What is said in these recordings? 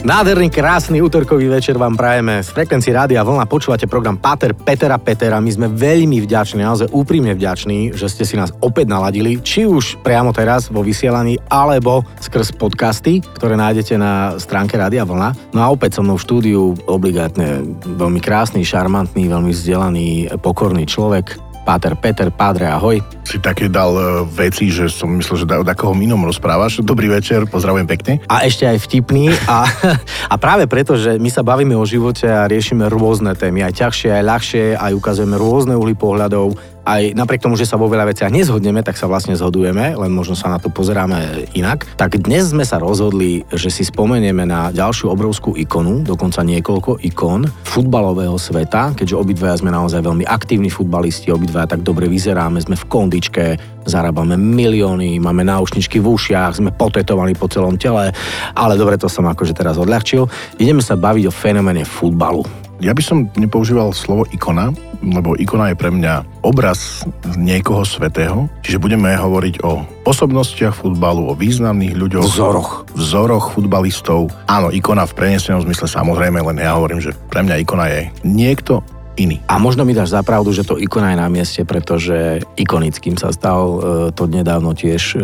Nádherný, krásny útorkový večer vám prajeme. Z frekvencii Rádia Vlna počúvate program Pater Petera Petera. My sme veľmi vďační, naozaj úprimne vďační, že ste si nás opäť naladili, či už priamo teraz vo vysielaní, alebo skrz podcasty, ktoré nájdete na stránke Rádia Vlna. No a opäť so mnou v štúdiu obligátne veľmi krásny, šarmantný, veľmi vzdelaný, pokorný človek, Páter Peter, Pádre, ahoj. Si také dal uh, veci, že som myslel, že o takoho inom rozprávaš. Dobrý večer, pozdravujem pekne. A ešte aj vtipný. A, a práve preto, že my sa bavíme o živote a riešime rôzne témy, aj ťažšie, aj ľahšie, aj ukazujeme rôzne uhly pohľadov, aj napriek tomu, že sa vo veľa veciach nezhodneme, tak sa vlastne zhodujeme, len možno sa na to pozeráme inak. Tak dnes sme sa rozhodli, že si spomenieme na ďalšiu obrovskú ikonu, dokonca niekoľko ikon futbalového sveta, keďže obidvaja sme naozaj veľmi aktívni futbalisti, obidvaja tak dobre vyzeráme, sme v kondičke, zarábame milióny, máme náušničky v ušiach, sme potetovaní po celom tele, ale dobre, to som akože teraz odľahčil. Ideme sa baviť o fenoméne futbalu. Ja by som nepoužíval slovo ikona, lebo ikona je pre mňa obraz niekoho svetého, čiže budeme hovoriť o osobnostiach futbalu, o významných ľuďoch. Vzoroch. Vzoroch futbalistov. Áno, ikona v prenesenom zmysle samozrejme, len ja hovorím, že pre mňa ikona je niekto iný. A možno mi dáš zapravdu, že to ikona je na mieste, pretože ikonickým sa stal e, to nedávno tiež e,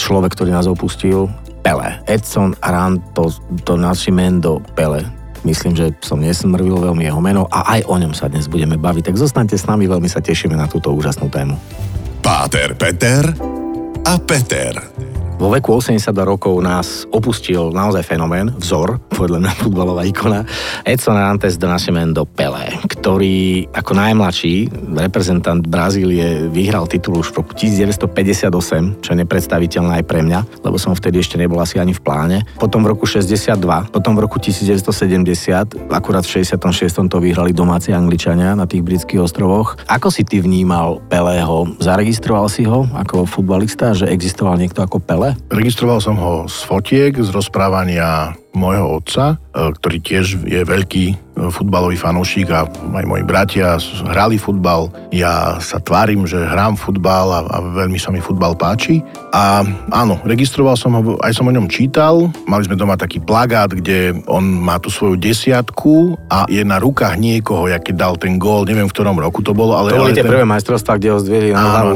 človek, ktorý nás opustil, Pele. Edson Aranto to Nascimento Pele Myslím, že som nesmrvil veľmi jeho meno a aj o ňom sa dnes budeme baviť. Tak zostaňte s nami, veľmi sa tešíme na túto úžasnú tému. Páter Peter a Peter. Vo veku 82 rokov nás opustil naozaj fenomén, vzor, podľa mňa futbalová ikona, Edson Arantes do Nascimento Pelé, ktorý ako najmladší reprezentant Brazílie vyhral titul už v roku 1958, čo je nepredstaviteľné aj pre mňa, lebo som vtedy ešte nebol asi ani v pláne. Potom v roku 62, potom v roku 1970, akurát v 66. to vyhrali domáci Angličania na tých britských ostrovoch. Ako si ty vnímal Pelého? Zaregistroval si ho ako futbalista, že existoval niekto ako Pelé? Registroval som ho z fotiek, z rozprávania môjho otca, e, ktorý tiež je veľký futbalový fanúšik a aj moji bratia hrali futbal. Ja sa tvárim, že hrám futbal a, a veľmi sa mi futbal páči. A áno, registroval som ho, aj som o ňom čítal. Mali sme doma taký plagát, kde on má tú svoju desiatku a je na rukách niekoho, keď dal ten gól, neviem v ktorom roku to bolo. Ale, to boli tie ten... prvé majstrovstvá, kde ho zdvihli na hlavu.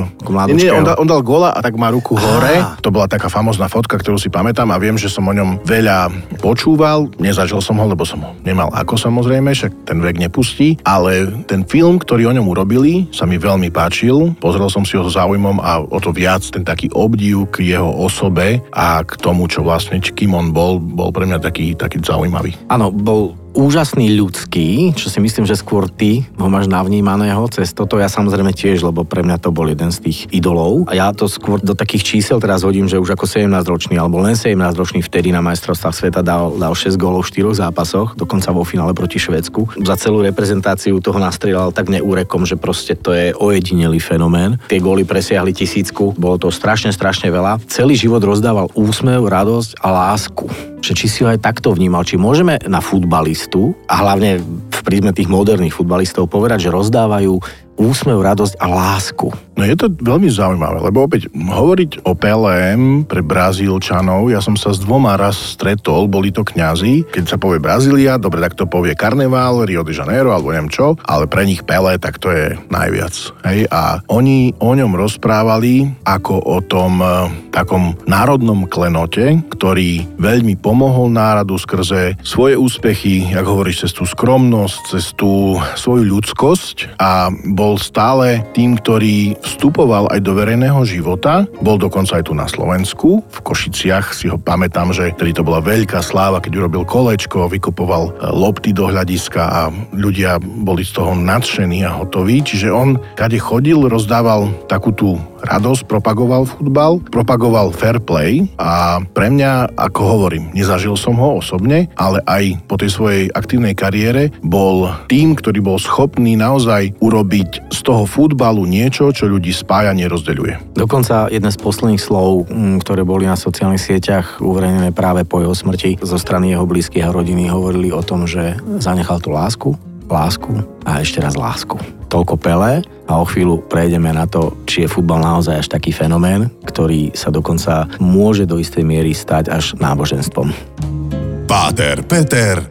Nie, on, dal, on dal góla a tak má ruku hore. To bola taká famozná fotka, ktorú si pamätám a viem, že som o ňom veľa počúval. Nezažil som ho, lebo som ho nemal ako samozrejme samozrejme, však ten vek nepustí, ale ten film, ktorý o ňom urobili, sa mi veľmi páčil. Pozrel som si ho s záujmom a o to viac ten taký obdiv k jeho osobe a k tomu, čo vlastne, kým on bol, bol pre mňa taký, taký zaujímavý. Áno, bol úžasný ľudský, čo si myslím, že skôr ty ho máš navnímaného cez toto. Ja samozrejme tiež, lebo pre mňa to bol jeden z tých idolov. A ja to skôr do takých čísel teraz hodím, že už ako 17-ročný, alebo len 17-ročný vtedy na majstrovstvách sveta dal, dal 6 gólov v 4 zápasoch, dokonca vo finále proti Švedsku. Za celú reprezentáciu toho nastrieľal tak neúrekom, že proste to je ojedinelý fenomén. Tie góly presiahli tisícku, bolo to strašne, strašne veľa. Celý život rozdával úsmev, radosť a lásku. Že či si ho aj takto vnímal, či môžeme na futbalist futbalistu a hlavne v prízme tých moderných futbalistov povedať, že rozdávajú úsmev, radosť a lásku. No je to veľmi zaujímavé, lebo opäť hovoriť o PLM pre Brazílčanov, ja som sa s dvoma raz stretol, boli to kňazi, keď sa povie Brazília, dobre, tak to povie Karneval, Rio de Janeiro alebo neviem čo, ale pre nich Pele, tak to je najviac. Hej? A oni o ňom rozprávali ako o tom e, takom národnom klenote, ktorý veľmi pomohol náradu skrze svoje úspechy, jak hovoríš, cez tú skromnosť, cez tú svoju ľudskosť a bol bol stále tým, ktorý vstupoval aj do verejného života. Bol dokonca aj tu na Slovensku. V Košiciach si ho pamätám, že tedy to bola veľká sláva, keď urobil kolečko, vykupoval e, lopty do hľadiska a ľudia boli z toho nadšení a hotoví. Čiže on, kade chodil, rozdával takú tú radosť, propagoval futbal, propagoval fair play a pre mňa, ako hovorím, nezažil som ho osobne, ale aj po tej svojej aktívnej kariére bol tým, ktorý bol schopný naozaj urobiť urobiť z toho futbalu niečo, čo ľudí spája, nerozdeľuje. Dokonca jedné z posledných slov, mm, ktoré boli na sociálnych sieťach uverejnené práve po jeho smrti zo strany jeho blízkych a rodiny, hovorili o tom, že zanechal tú lásku, lásku a ešte raz lásku. Toľko Pelé a o chvíľu prejdeme na to, či je futbal naozaj až taký fenomén, ktorý sa dokonca môže do istej miery stať až náboženstvom. Páter, Peter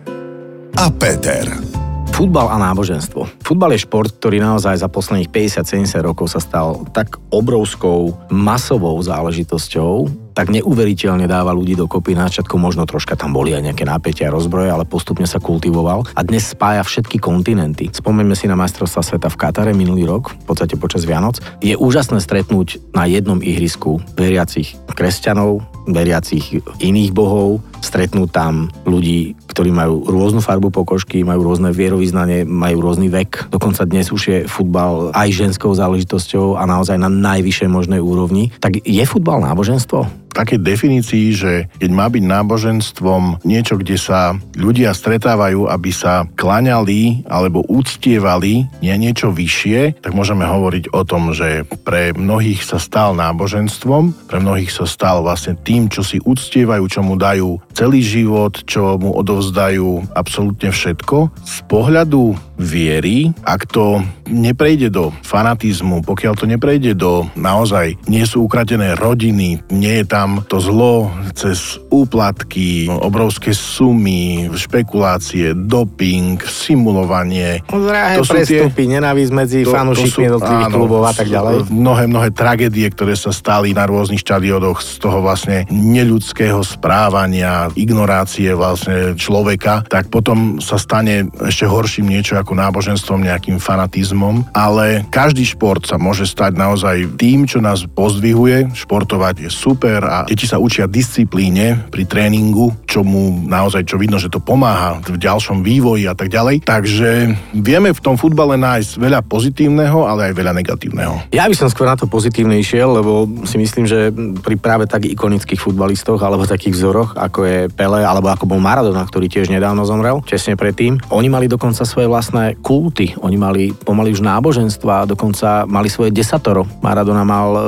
a Peter. Futbal a náboženstvo. Futbal je šport, ktorý naozaj za posledných 50-70 rokov sa stal tak obrovskou masovou záležitosťou, tak neuveriteľne dáva ľudí dokopy. Na začiatku možno troška tam boli aj nejaké napätia rozbroje, ale postupne sa kultivoval a dnes spája všetky kontinenty. Spomeňme si na majstrovstva sveta v Katare minulý rok, v podstate počas Vianoc. Je úžasné stretnúť na jednom ihrisku veriacich kresťanov, veriacich iných bohov, stretnú tam ľudí, ktorí majú rôznu farbu pokožky, majú rôzne vierovýznanie, majú rôzny vek. Dokonca dnes už je futbal aj ženskou záležitosťou a naozaj na najvyššej možnej úrovni. Tak je futbal náboženstvo? Takej definícii, že keď má byť náboženstvom niečo, kde sa ľudia stretávajú, aby sa klaňali alebo úctievali nie niečo vyššie, tak môžeme hovoriť o tom, že pre mnohých sa stal náboženstvom, pre mnohých sa stal vlastne tým, čo si úctievajú, čo mu dajú celý život, čo mu odovzdajú absolútne všetko. Z pohľadu viery, ak to neprejde do fanatizmu, pokiaľ to neprejde do naozaj nie sú ukradené rodiny, nie je tam to zlo cez úplatky, obrovské sumy, špekulácie, doping, simulovanie. Drahé to prestupy, tie, nenávisť medzi to, fanúšikmi jednotlivých klubov a tak ďalej. Mnohé, mnohé tragédie, ktoré sa stali na rôznych štadionoch z toho vlastne neľudského správania, ignorácie vlastne človeka, tak potom sa stane ešte horším niečo ako náboženstvom, nejakým fanatizmom, ale každý šport sa môže stať naozaj tým, čo nás pozdvihuje. Športovať je super a deti sa učia disciplíne pri tréningu, čo mu naozaj, čo vidno, že to pomáha v ďalšom vývoji a tak ďalej. Takže vieme v tom futbale nájsť veľa pozitívneho, ale aj veľa negatívneho. Ja by som skôr na to pozitívne išiel, lebo si myslím, že pri práve tak ikonických futbalistoch alebo takých vzoroch, ako je Pele alebo ako bol Maradona, ktorý tiež nedávno zomrel, tesne predtým, oni mali dokonca svoje vlastné kulty. Oni mali pomaly už náboženstva, dokonca mali svoje desatoro. Maradona mal e,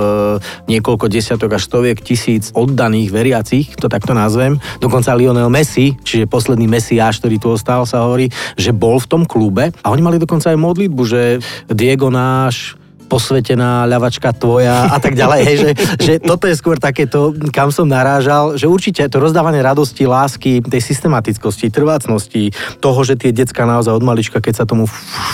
niekoľko desiatok až stoviek tisíc oddaných veriacich, to takto nazvem. Dokonca Lionel Messi, čiže posledný Mesiáš, ktorý tu ostal, sa hovorí, že bol v tom klube a oni mali dokonca aj modlitbu, že Diego náš posvetená ľavačka tvoja a tak ďalej. Hej, že, že toto je skôr takéto, kam som narážal, že určite to rozdávanie radosti, lásky, tej systematickosti, trvácnosti, toho, že tie decka naozaj od malička, keď sa tomu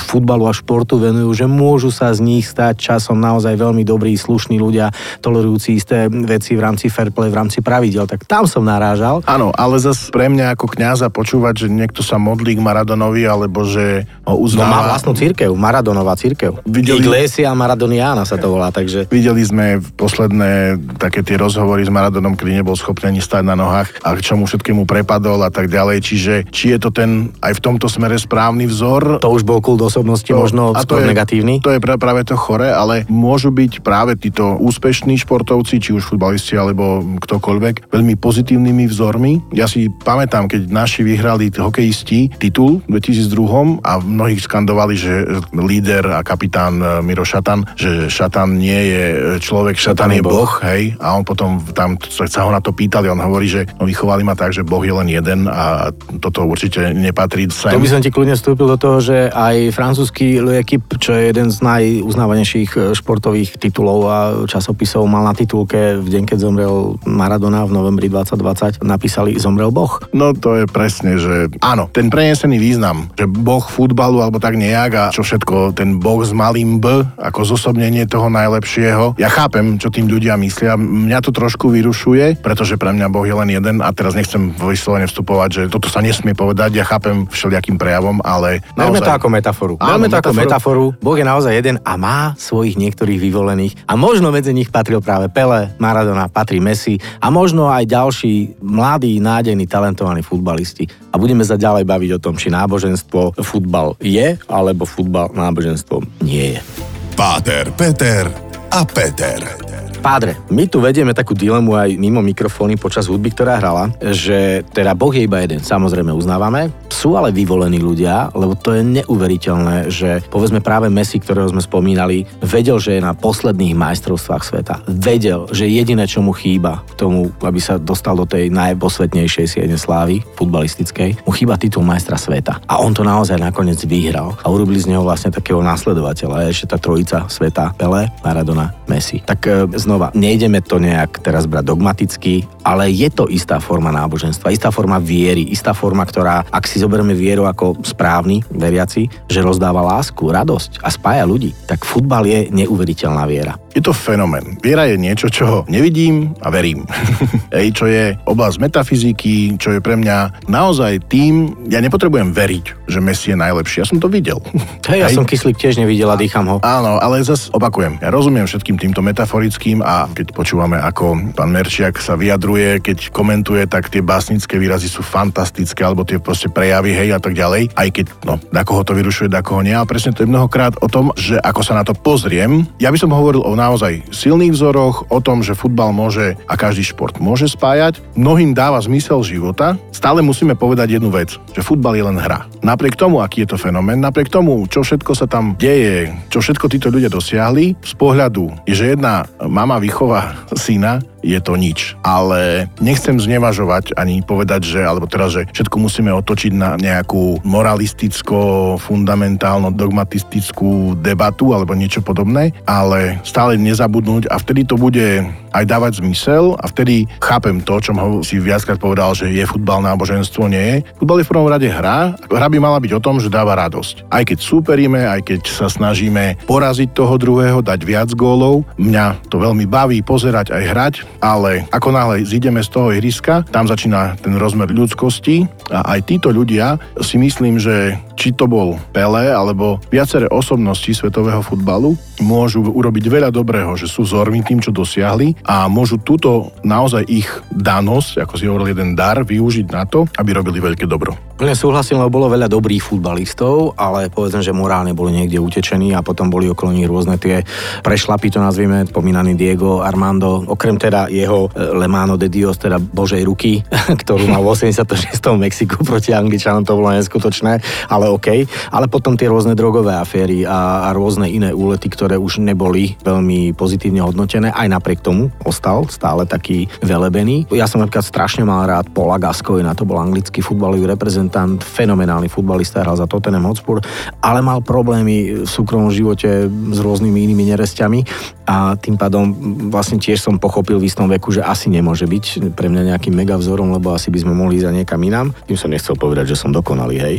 futbalu a športu venujú, že môžu sa z nich stať časom naozaj veľmi dobrí, slušní ľudia, tolerujúci isté veci v rámci fair play, v rámci pravidel. Tak tam som narážal. Áno, ale zase pre mňa ako kňaza počúvať, že niekto sa modlí k Maradonovi, alebo že ho uznáva. No má vlastnú církev, Maradonová církev. Videli... Iglesia Maradoniana sa to volá, takže... Videli sme posledné také tie rozhovory s Maradonom, kedy nebol schopný ani stať na nohách a k čomu všetkému prepadol a tak ďalej. Čiže či je to ten aj v tomto smere správny vzor? To už bol kult osobnosti, to, možno a to je, negatívny. To je práve to chore, ale môžu byť práve títo úspešní športovci, či už futbalisti alebo ktokoľvek, veľmi pozitívnymi vzormi. Ja si pamätám, keď naši vyhrali hokejisti titul v 2002 a mnohých skandovali, že líder a kapitán Miro Šatan šatan, že šatan nie je človek, šatan, šatan je boh, hej. A on potom tam sa ho na to pýtali, on hovorí, že no, vychovali ma tak, že boh je len jeden a toto určite nepatrí sem. To by som ti kľudne vstúpil do toho, že aj francúzsky L'Equipe, čo je jeden z najuznávanejších e, športových titulov a časopisov, mal na titulke v deň, keď zomrel Maradona v novembri 2020, napísali Zomrel boh. No to je presne, že áno, ten prenesený význam, že boh futbalu alebo tak nejak a čo všetko, ten boh s malým B, ako zosobnenie toho najlepšieho. Ja chápem, čo tým ľudia myslia. Mňa to trošku vyrušuje, pretože pre mňa Boh je len jeden a teraz nechcem vyslovene vstupovať, že toto sa nesmie povedať. Ja chápem všelijakým prejavom, ale... Naozaj... to ako metaforu. Áno, to ako metaforu. Boh je naozaj jeden a má svojich niektorých vyvolených. A možno medzi nich patril práve Pele, Maradona, patrí Messi a možno aj ďalší mladí, nádejní, talentovaní futbalisti. A budeme sa ďalej baviť o tom, či náboženstvo futbal je, alebo futbal náboženstvom nie je. Páter, Peter a Peter. Pádre, my tu vedieme takú dilemu aj mimo mikrofóny počas hudby, ktorá hrala, že teda Boh je iba jeden, samozrejme uznávame. Sú ale vyvolení ľudia, lebo to je neuveriteľné, že povedzme práve Messi, ktorého sme spomínali, vedel, že je na posledných majstrovstvách sveta. Vedel, že jediné, čo mu chýba k tomu, aby sa dostal do tej najposvetnejšej siene slávy futbalistickej, mu chýba titul majstra sveta. A on to naozaj nakoniec vyhral a urobili z neho vlastne takého následovateľa. Ešte tá trojica sveta, Pele, Maradona, Messi. Tak e, znova, nejdeme to nejak teraz brať dogmaticky, ale je to istá forma náboženstva, istá forma viery, istá forma, ktorá, ak si zoberieme vieru ako správny veriaci, že rozdáva lásku, radosť a spája ľudí, tak futbal je neuveriteľná viera. Je to fenomén. Viera je niečo, čo nevidím a verím. Ej, čo je oblasť metafyziky, čo je pre mňa naozaj tým, ja nepotrebujem veriť, že Messi je najlepší. Ja som to videl. Hej, ja som kyslík tiež nevidel a dýcham ho. Áno, ale zase opakujem. Ja rozumiem všetkým týmto metaforickým a keď počúvame, ako pán Merčiak sa vyjadruje, keď komentuje, tak tie básnické výrazy sú fantastické, alebo tie proste prejavy, hej a tak ďalej. Aj keď, no, na koho to vyrušuje, na koho nie. A presne to je mnohokrát o tom, že ako sa na to pozriem. Ja by som hovoril o naozaj silných vzoroch, o tom, že futbal môže a každý šport môže spájať. Mnohým dáva zmysel života. Stále musíme povedať jednu vec, že futbal je len hra. Napriek tomu, aký je to fenomén, napriek tomu, čo všetko sa tam deje, čo všetko títo ľudia dosiahli, z pohľadu je, že jedna mama vychová syna, je to nič. Ale nechcem znevažovať ani povedať, že, alebo teraz, že všetko musíme otočiť na nejakú moralisticko, fundamentálno, dogmatistickú debatu alebo niečo podobné, ale stále nezabudnúť a vtedy to bude aj dávať zmysel a vtedy chápem to, čo ho si viackrát povedal, že je futbal náboženstvo, nie je. Futbal je v prvom rade hra. Hra by mala byť o tom, že dáva radosť. Aj keď súperíme, aj keď sa snažíme poraziť toho druhého, dať viac gólov, mňa to veľmi baví pozerať aj hrať, ale ako náhle zídeme z toho ihriska, tam začína ten rozmer ľudskosti a aj títo ľudia si myslím, že či to bol Pele alebo viaceré osobnosti svetového futbalu, môžu urobiť veľa dobrého, že sú vzormi tým, čo dosiahli a môžu túto naozaj ich danosť, ako si hovoril, jeden dar, využiť na to, aby robili veľké dobro. Plne súhlasím, lebo bolo veľa dobrých futbalistov, ale povedzme, že morálne boli niekde utečení a potom boli okolo nich rôzne tie prešlapy, to nazvime, spomínaný Diego Armando, okrem teda jeho e, Lemano de Dios, teda Božej ruky, ktorú mal v 86. v Mexiku proti Angličanom, to bolo neskutočné, ale OK. Ale potom tie rôzne drogové aféry a, a rôzne iné úlety, ktoré už neboli veľmi pozitívne hodnotené, aj napriek tomu ostal stále taký velebený. Ja som napríklad strašne mal rád Paula Gascoigne, to bol anglický futbalový reprezentant, fenomenálny futbalista, hral za Tottenham Hotspur, ale mal problémy v súkromnom živote s rôznymi inými neresťami a tým pádom vlastne tiež som pochopil istom veku, že asi nemôže byť pre mňa nejakým mega vzorom, lebo asi by sme mohli ísť za niekam inám. Tým som nechcel povedať, že som dokonalý, hej.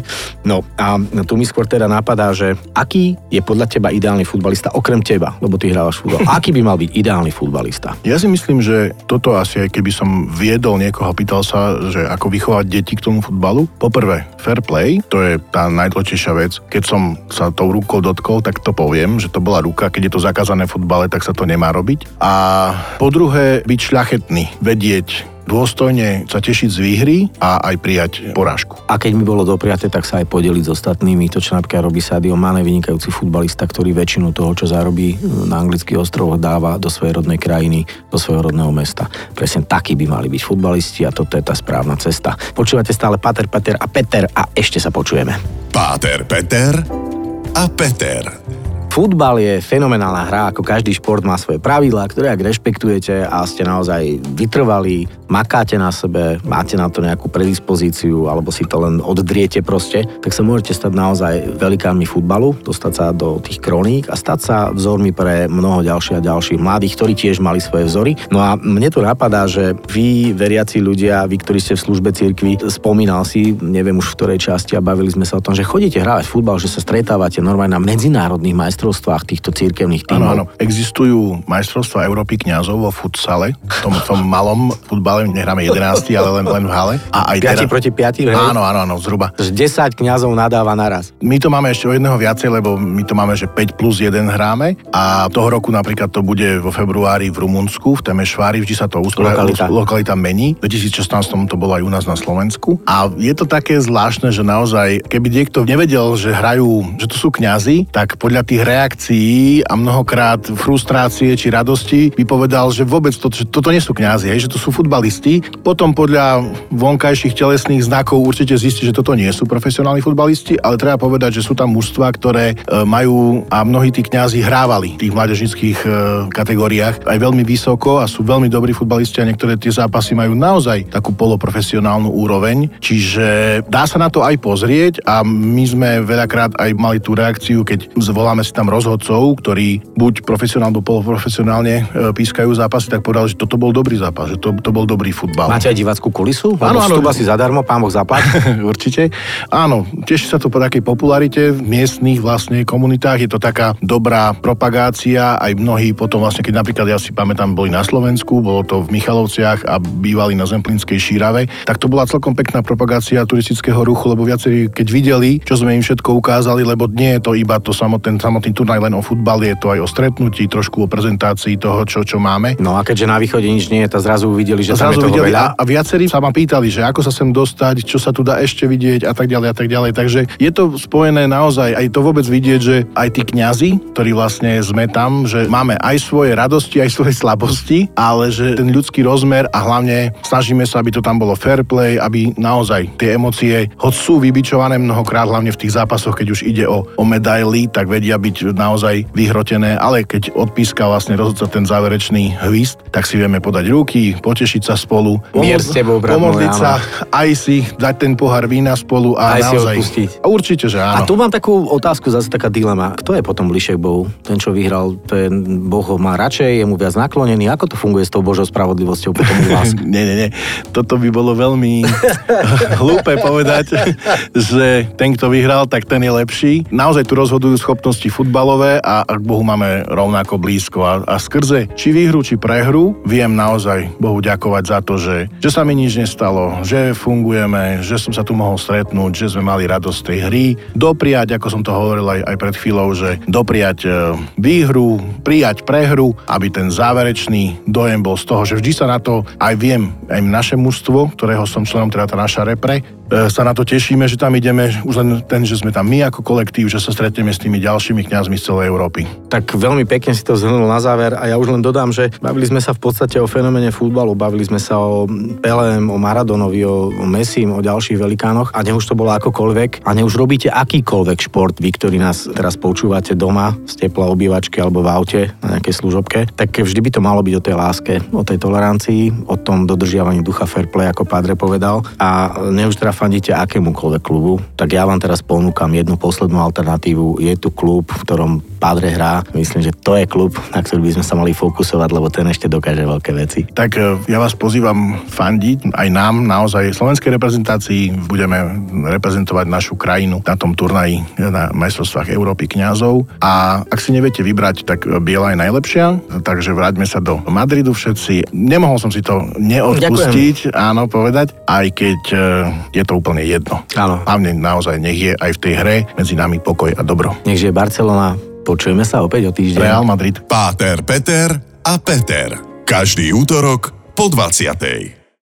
No a tu mi skôr teda napadá, že aký je podľa teba ideálny futbalista okrem teba, lebo ty hrávaš futbal. Aký by mal byť ideálny futbalista? Ja si myslím, že toto asi aj keby som viedol niekoho, pýtal sa, že ako vychovať deti k tomu futbalu. Poprvé, fair play, to je tá najdôležitejšia vec. Keď som sa tou rukou dotkol, tak to poviem, že to bola ruka, keď je to zakázané v futbale, tak sa to nemá robiť. A po druhé, byť šľachetný, vedieť dôstojne sa tešiť z výhry a aj prijať porážku. A keď mi bolo dopriate, tak sa aj podeliť s ostatnými. To, čo napríklad robí Sadio Mane, vynikajúci futbalista, ktorý väčšinu toho, čo zarobí na anglických ostrovoch, dáva do svojej rodnej krajiny, do svojho rodného mesta. Presne takí by mali byť futbalisti a toto je tá správna cesta. Počúvate stále Pater, Peter a Peter a ešte sa počujeme. Páter, Peter a Peter. Futbal je fenomenálna hra, ako každý šport má svoje pravidlá, ktoré ak rešpektujete a ste naozaj vytrvalí, makáte na sebe, máte na to nejakú predispozíciu alebo si to len oddriete proste, tak sa môžete stať naozaj velikánmi futbalu, dostať sa do tých kroník a stať sa vzormi pre mnoho ďalších a ďalších mladých, ktorí tiež mali svoje vzory. No a mne tu napadá, že vy, veriaci ľudia, vy, ktorí ste v službe cirkvi, spomínal si, neviem už v ktorej časti a bavili sme sa o tom, že chodíte hrávať futbal, že sa stretávate normálne na medzinárodných majstrovstvách majstrovstvách týchto církevných tímov. Áno, áno. Existujú majstrovstvá Európy kňazov vo futsale, v tom, tom malom futbale, nehráme 11, ale len, len v hale. A aj 5 teraz... proti 5, hej? Áno, áno, áno, zhruba. 10 kňazov nadáva naraz. My to máme ešte o jedného viacej, lebo my to máme, že 5 plus 1 hráme a toho roku napríklad to bude vo februári v Rumunsku, v Temešvári, vždy sa to usporiada, lokalita. lokalita mení. V 2016 to bolo aj u nás na Slovensku. A je to také zvláštne, že naozaj, keby niekto nevedel, že hrajú, že to sú kňazi, tak podľa tých reakcií a mnohokrát frustrácie či radosti by povedal, že vôbec to, že toto nie sú kňazi, že to sú futbalisti. Potom podľa vonkajších telesných znakov určite zistí, že toto nie sú profesionálni futbalisti, ale treba povedať, že sú tam mužstva, ktoré e, majú a mnohí tí kňazi hrávali v tých mládežnických e, kategóriách aj veľmi vysoko a sú veľmi dobrí futbalisti a niektoré tie zápasy majú naozaj takú poloprofesionálnu úroveň. Čiže dá sa na to aj pozrieť a my sme veľakrát aj mali tú reakciu, keď zvoláme si tam rozhodcov, ktorí buď profesionálne alebo poloprofesionálne e, pískajú zápasy, tak povedali, že toto bol dobrý zápas, že to, to bol dobrý futbal. Máte aj divackú kulisu? Áno, áno. Asi zadarmo, pán Boh zaplať. Určite. Áno, teší sa to po takej popularite v miestnych vlastne komunitách. Je to taká dobrá propagácia. Aj mnohí potom vlastne, keď napríklad ja si pamätám, boli na Slovensku, bolo to v Michalovciach a bývali na Zemplínskej šírave, tak to bola celkom pekná propagácia turistického ruchu, lebo viacerí, keď videli, čo sme im všetko ukázali, lebo nie je to iba to samotný, samotný turnaj len o futbal, je to aj o stretnutí, trošku o prezentácii toho, čo, čo máme. No a keďže na východe nič nie je, tak zrazu uvideli, že zrazu tam je toho videli veľa. a, a viacerí sa ma pýtali, že ako sa sem dostať, čo sa tu dá ešte vidieť a tak ďalej a tak ďalej. Takže je to spojené naozaj, aj to vôbec vidieť, že aj tí kňazi, ktorí vlastne sme tam, že máme aj svoje radosti, aj svoje slabosti, ale že ten ľudský rozmer a hlavne snažíme sa, aby to tam bolo fair play, aby naozaj tie emócie, hoď sú vybičované mnohokrát, hlavne v tých zápasoch, keď už ide o, o medaily, tak vedia byť naozaj vyhrotené, ale keď odpíska vlastne rozhodca ten záverečný hvist, tak si vieme podať ruky, potešiť sa spolu, Mier s tebou, brat môj, pomodliť áno. sa, aj si dať ten pohár vína spolu a Aj si naozaj... odpustiť. A Určite, že A áno. tu mám takú otázku, zase taká dilema. Kto je potom bližšie k Bohu? Ten, čo vyhral, ten Boh ho má radšej, je mu viac naklonený. Ako to funguje s tou Božou spravodlivosťou potom u vás? Nie, nie, nie. Toto by bolo veľmi hlúpe povedať, že ten, kto vyhral, tak ten je lepší. Naozaj tu rozhodujú schopnosti futbalové a, k Bohu máme rovnako blízko. A, a skrze či výhru, či prehru, viem naozaj Bohu ďakovať za to, že, že sa mi nič nestalo, že fungujeme, že som sa tu mohol stretnúť, že sme mali radosť tej hry. Dopriať, ako som to hovoril aj, aj pred chvíľou, že dopriať e, výhru, prijať prehru, aby ten záverečný dojem bol z toho, že vždy sa na to aj viem, aj naše mužstvo, ktorého som členom, teda tá naša repre, sa na to tešíme, že tam ideme, už len ten, že sme tam my ako kolektív, že sa stretneme s tými ďalšími kňazmi z celej Európy. Tak veľmi pekne si to zhrnul na záver a ja už len dodám, že bavili sme sa v podstate o fenoméne futbalu, bavili sme sa o Pelem, o Maradonovi, o, o o ďalších velikánoch a nech už to bolo akokoľvek a nech už robíte akýkoľvek šport, vy, ktorí nás teraz počúvate doma z tepla obývačky alebo v aute na nejakej služobke, tak vždy by to malo byť o tej láske, o tej tolerancii, o tom dodržiavaní ducha fair play, ako Padre povedal a nech už teda fandíte akémukoľvek klubu, tak ja vám teraz ponúkam jednu poslednú alternatívu. Je tu klub, v ktorom Padre hrá. Myslím, že to je klub, na ktorý by sme sa mali fokusovať, lebo ten ešte dokáže veľké veci. Tak e, ja vás pozývam fandiť aj nám, naozaj slovenskej reprezentácii. Budeme reprezentovať našu krajinu na tom turnaji na majstrovstvách Európy kňazov. A ak si neviete vybrať, tak biela je najlepšia, takže vráťme sa do Madridu všetci. Nemohol som si to neodpustiť, áno, povedať, aj keď e, je to úplne jedno. Áno. Hlavne naozaj nech je aj v tej hre medzi nami pokoj a dobro. Nech žije Barcelona. Počujeme sa opäť o týždeň. Real Madrid. Páter, Peter a Peter. Každý útorok po 20.